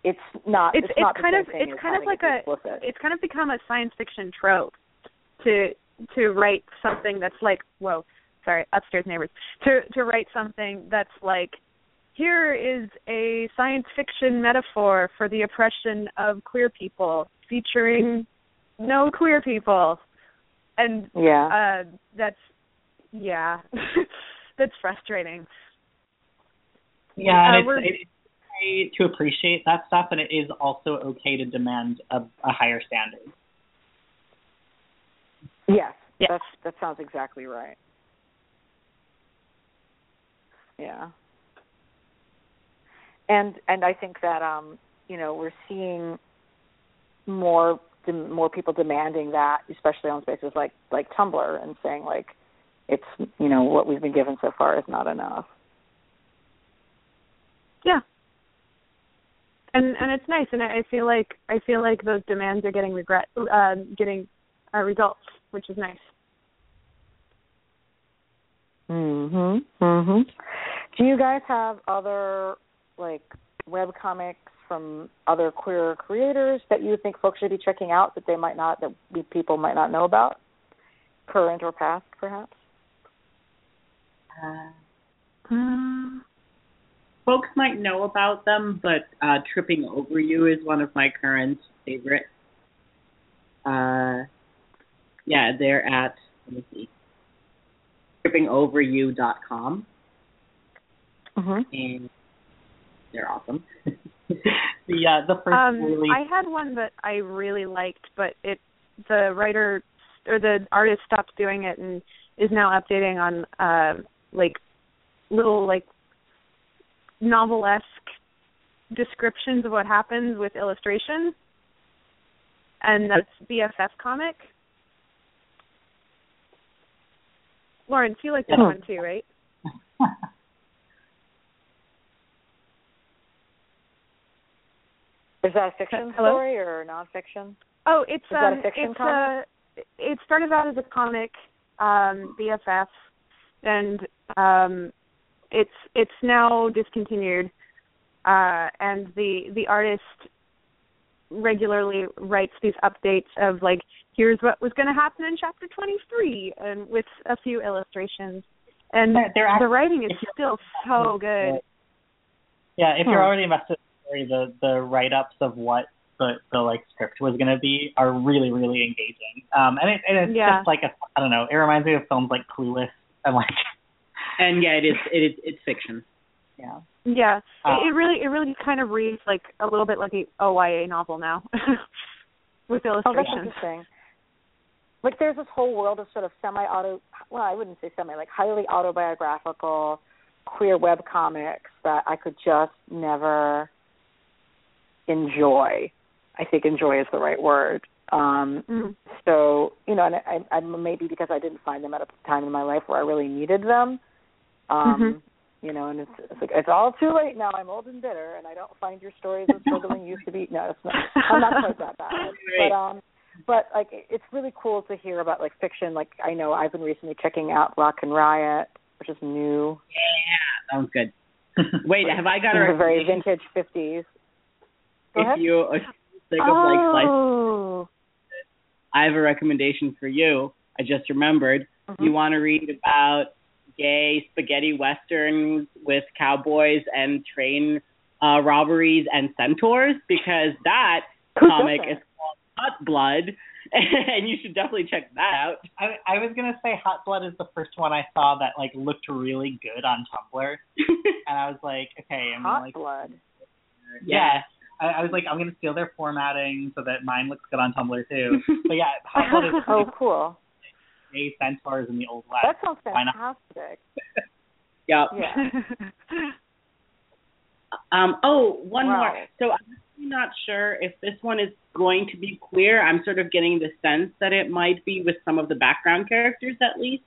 it's not. It's It's, it's not kind of it's kind of like a explicit. it's kind of become a science fiction trope to to write something that's like whoa sorry upstairs neighbors to to write something that's like here is a science fiction metaphor for the oppression of queer people featuring no queer people and yeah. uh that's yeah that's frustrating Yeah, Uh, and we're- it's, it's okay to appreciate that stuff, and it is also okay to demand a, a higher standard. Yes, Yeah. that's that sounds exactly right. Yeah. And and I think that um you know we're seeing more more people demanding that, especially on spaces like like Tumblr, and saying like it's you know what we've been given so far is not enough. Yeah. And and it's nice, and I I feel like I feel like those demands are getting regret, uh, getting uh, results, which is nice. Mhm. Mhm. Do you guys have other like web comics from other queer creators that you think folks should be checking out that they might not that people might not know about, current or past, perhaps? Uh, Um, folks might know about them, but uh, Tripping Over You is one of my current favorites. Uh, yeah, they're at let me see, trippingoveryou.com, Mhm. and they're awesome. the uh, the first um, really I had one that I really liked, but it the writer or the artist stopped doing it and is now updating on uh, like little like novel-esque descriptions of what happens with illustration, and that's BFF comic. Lawrence, you like that Hmm. one too, right? Is that a fiction Hello? story or nonfiction? Oh, it's Is that a um, fiction it's comic? uh, it started out as a comic, um, BFF, and um, it's it's now discontinued. Uh, and the the artist regularly writes these updates of like, here's what was going to happen in chapter 23, and with a few illustrations. And They're- they're the actually- writing is still so good. yeah. If you're already invested in the story, the the write ups of what the the like script was going to be are really really engaging. Um, and it and it's Yeah. just like a, I don't know. It reminds me of films like Clueless and like and yeah, it is it is it's fiction. yeah. Yeah, Uh, it, it really it really kind of reads like a little bit like a OYA novel now, with illustrations. Oh, that's illustrations. interesting. Like there's this whole world of sort of semi auto well, I wouldn't say semi, like highly autobiographical queer web comics that I could just never enjoy. I think enjoy is the right word. Um Mhm. so, you know, and I, I maybe because I didn't find them at a time in my life where I really needed them. Um Mhm. you know, and it's it's like it's all too late now. I'm old and bitter, and I don't find your stories as struggling used to be. No, it's not. I'm not quite that bad, but um, but like it's really cool to hear about like fiction. Like I know I've been recently checking out Rock and Riot, which is new. Yeah, sounds good. Wait, have I got a very vintage fifties. Go if ahead. you are sick of like slice, oh. I have a recommendation for you. I just remembered. Mhm. You want to read about gay spaghetti westerns with cowboys and train uh, robberies and centaurs? Because that comic doesn't? is called Hot Blood, and you should definitely check that out. I, I was gonna say Hot Blood is the first one I saw that like looked really good on Tumblr, and I was like, okay, I'm Hot like, blood. yeah. I, I was like, I'm gonna steal their formatting so that mine looks good on Tumblr too. But yeah, Hot Blood is oh, cool. gay centaurs in the old west. That sounds fantastic. yeah. Yeah. Um, oh, one Wow. more. So I'm not sure if this one is going to be queer. I'm sort of getting the sense that it might be with some of the background characters at least.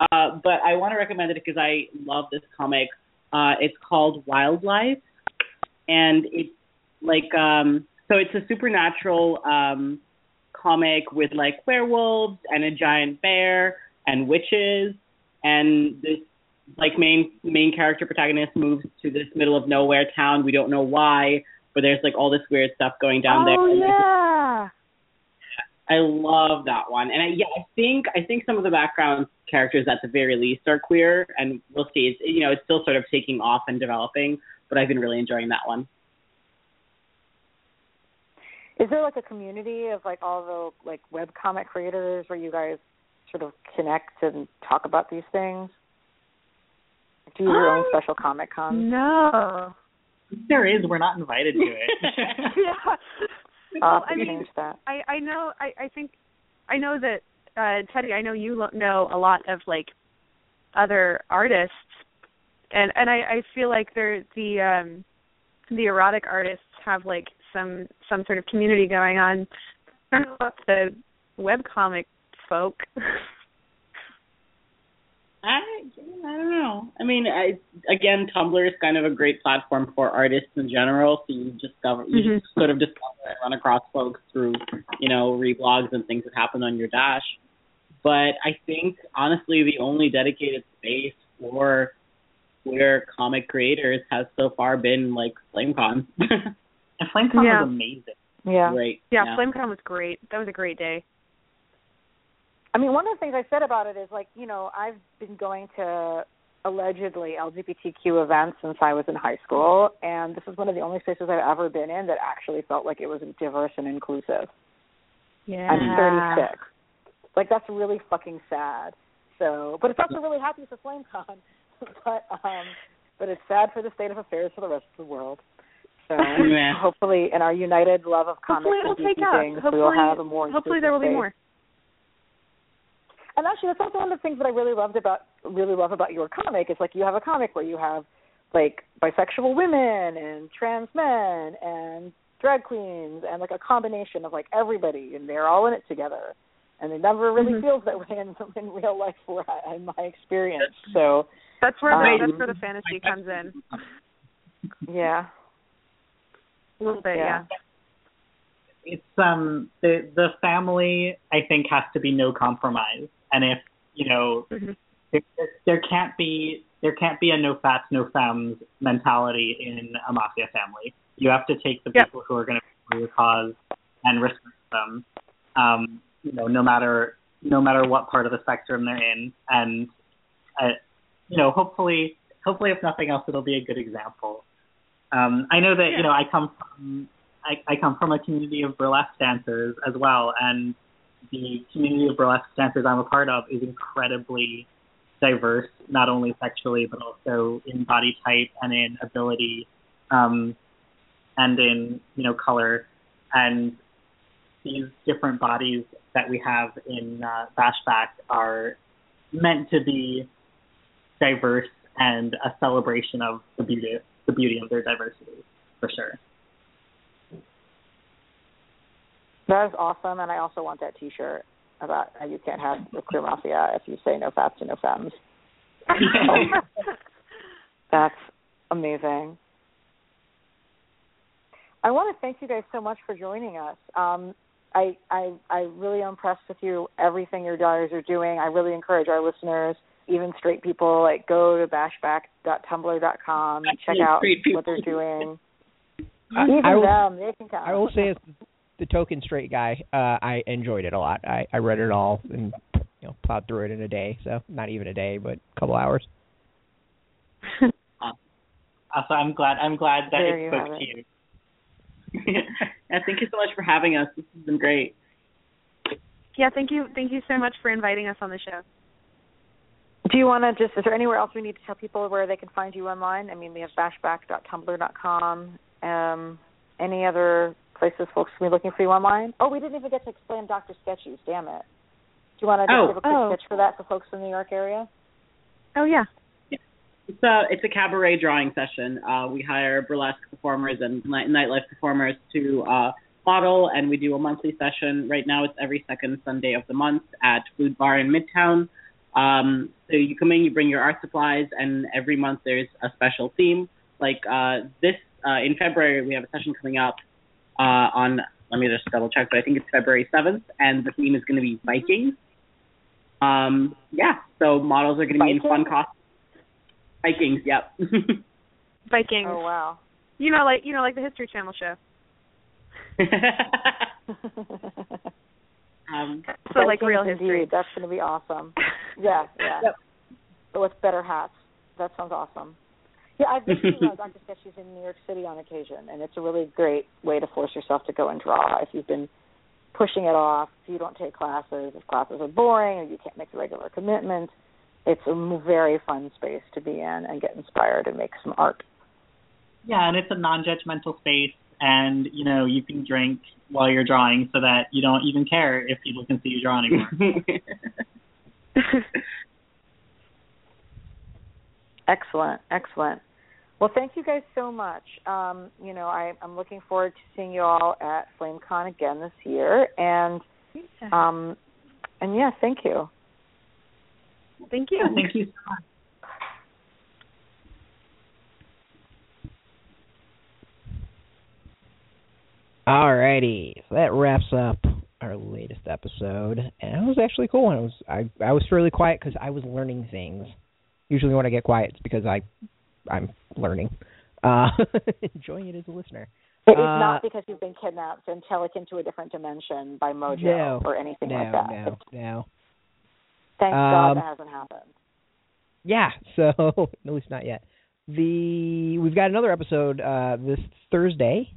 Uh, but I want to recommend it because I love this comic. Uh, it's called Wildlife, and it's like um, so it's a supernatural um, comic with like werewolves and a giant bear and witches, and this like main main character protagonist moves to this middle of nowhere town. We don't know why, but there's like all this weird stuff going down there. oh like, yeah. I love that one, and I, yeah, I think I think some of the background characters at the very least are queer, and we'll see. It's you know it's still sort of taking off and developing, but I've been really enjoying that one. Is there like a community of like all the like web comic creators where you guys sort of connect and talk about these things? Do you have your own Um, special comic con? no. There is. We're not invited to it. yeah. I'll Well, I mean, that. I I know I I think I know that uh Teddy I know you lo- know a lot of like other artists and and I I feel like they're the um the erotic artists have like some some sort of community going on I don't know about the webcomic folk I I don't know. I mean, I again, Tumblr is kind of a great platform for artists in general. So you discover, you Mhm. just sort of discover and run across folks through, you know, reblogs and things that happen on your dash. But I think honestly, the only dedicated space for queer comic creators has so far been like FlameCon. and FlameCon Yeah. was amazing. Yeah. Great. yeah, FlameCon was great that was a great day I mean, one of the things I said about it is like, you know, I've been going to allegedly LGBTQ events since I was in high school, and this is one of the only spaces I've ever been in that actually felt like it was diverse and inclusive. yeah I'm 36. Like that's really fucking sad. So, but it's also really happy for FlameCon. but um, but it's sad for the state of affairs for the rest of the world. So Yeah. hopefully, in our united love of hopefully comics it'll and take geeky things, hopefully we will have a more hopefully there will be more And actually, that's also one of the things that I really loved about really love about your comic is like you have a comic where you have like bisexual women and trans men and drag queens and like a combination of like everybody and they're all in it together. And it never really Mhm. feels that way in, in real life, for in my experience. So that's where the, Um, that's where the fantasy comes in yeah, a little bit Yeah. yeah. It's um the the family I think has to be no compromise, and if you know Mhm. there, there can't be there can't be a no fats no femmes mentality in a mafia family. You have to take the Yep. people who are going to for your cause and respect them. Um, you know, no matter no matter what part of the spectrum they're in, and uh, you know, hopefully, hopefully, if nothing else, it'll be a good example. Um, I know that Yeah. you know I come from I, I come from a community of burlesque dancers as well, and the community of burlesque dancers I'm a part of is incredibly diverse, not only sexually but also in body type and in ability, um, and in you know color, and these different bodies that we have in uh, Bash Back are meant to be diverse and a celebration of the beauty the beauty of their diversity for sure. that is awesome. And I also want that T-shirt about how you can't have the queer mafia if you say no fats and no femmes. That's amazing. I want to thank you guys so much for joining us. Um, I I I really am impressed with you. Everything your daughters are doing. I really encourage our listeners, even straight people, like go to bashback.tumblr.com, check out what they're doing. I, even I will, them, they can come. I will say, as the token straight guy, uh, I enjoyed it a lot. I, I read it all and you know plowed through it in a day. So not even a day, but a couple hours. Also, I'm glad I'm glad that There it spoke to you. yeah, thank you so much for having us. This has been great. Yeah, thank you thank you so much for inviting us on the show. Do you want to just? Is there anywhere else we need to tell people where they can find you online? I mean, we have bashback.tumblr.com. Um, any other places folks can be looking for you online? Oh, we didn't even get to explain Dr. Sketchy's. Damn it. Do you want to just Oh. give a quick Oh. pitch for that for folks in the New York area? Oh yeah. It's a it's a cabaret drawing session. Uh, we hire burlesque performers and night, nightlife performers to uh, model, and we do a monthly session. Right now, it's every second Sunday of the month at Food Bar in Midtown. Um, so you come in, you bring your art supplies, and every month there's a special theme. Like uh, this uh, in February, we have a session coming up uh, on. Let me just double check, but I think it's February seventh, and the theme is going to be Vikings. Um, yeah, so models are going to be in fun Vikings? costumes. Vikings, yep. Vikings. Oh wow. You know like you know like the History Channel show. um, So like Vikings real indeed. history. That's going to be awesome. Yeah, yeah. Yep. But with better hats. That sounds awesome. Yeah, I've been to uh, Dr. Sketchy's in New York City on occasion, and it's a really great way to force yourself to go and draw. If you've been pushing it off, if you don't take classes, if classes are boring, or you can't make the regular commitment, it's a very fun space to be in and get inspired and make some art. Yeah, and it's a non-judgmental space, and you know you can drink while you're drawing, so that you don't even care if people can see you draw anymore. Excellent, excellent. Well, thank you guys so much. Um, you know, I, I'm looking forward to seeing you all at FlameCon again this year, and um, and yeah, thank you. Thank you. Yeah, thank you so much. Alrighty, so that wraps up our latest episode, and it was actually cool. And it was I I was fairly quiet because I was learning things. Usually, when I get quiet, it's because I I'm learning, uh, enjoying it as a listener. It is Uh, not because you've been kidnapped and telekinetic into a different dimension by Mojo No, or anything no, like that. no, no. Thank God Um, that hasn't happened. Yeah, so at least not yet. The we've got another episode uh this Thursday.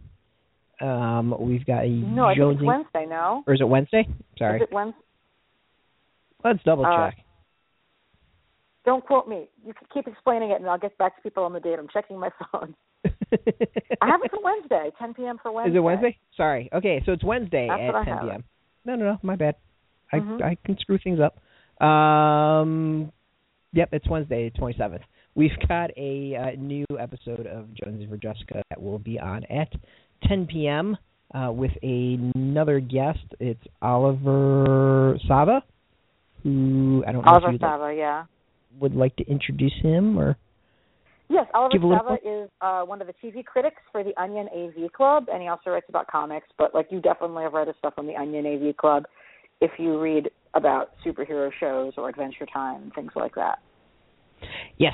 Um, we've got a No, I think it's Wednesday. No, or is it Wednesday? Sorry, is it Wednesday? let's double Uh, check. Don't quote me. You can keep explaining it, and I'll get back to people on the date. I'm checking my phone. I have it for Wednesday, 10 p.m. for Wednesday. Is it Wednesday? Sorry. Okay, so it's Wednesday That's at 10 p.m. No, no, no, my bad. I Mhm. I can screw things up. Um, yep, it's Wednesday, 27th. We've got a uh, new episode of Jonesy for Jessica that will be on at 10 p.m. Uh, with another guest. It's Oliver Sava, who I don't know Oliver if you Sava, yeah. would like to introduce him or. Yes, Oliver Give a little Sava is uh, one of the TV critics for the Onion AV Club, and he also writes about comics. But like you definitely have read his stuff on the Onion AV Club if you read about superhero shows or Adventure Time and things like that. Yes.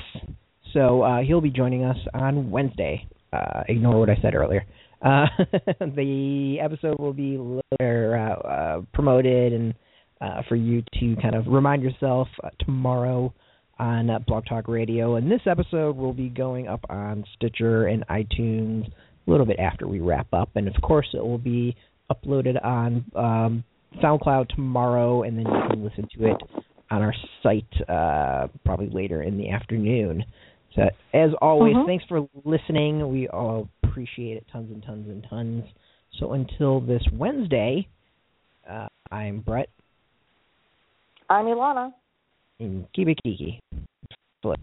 So uh, he'll be joining us on Wednesday. Uh, ignore what I said earlier. Uh, the episode will be later uh, uh, promoted and uh, for you to kind of remind yourself tomorrow on Blog Talk Radio. And this episode will be going up on Stitcher and iTunes a little bit after we wrap up. And of course, it will be uploaded on um, SoundCloud tomorrow, and then you can listen to it on our site uh, probably later in the afternoon. So, as always, Mhm. thanks for listening. We all appreciate it tons and tons and tons. So, until this Wednesday, uh, I'm Brett I'm Elana. in Kibikiki. Flip.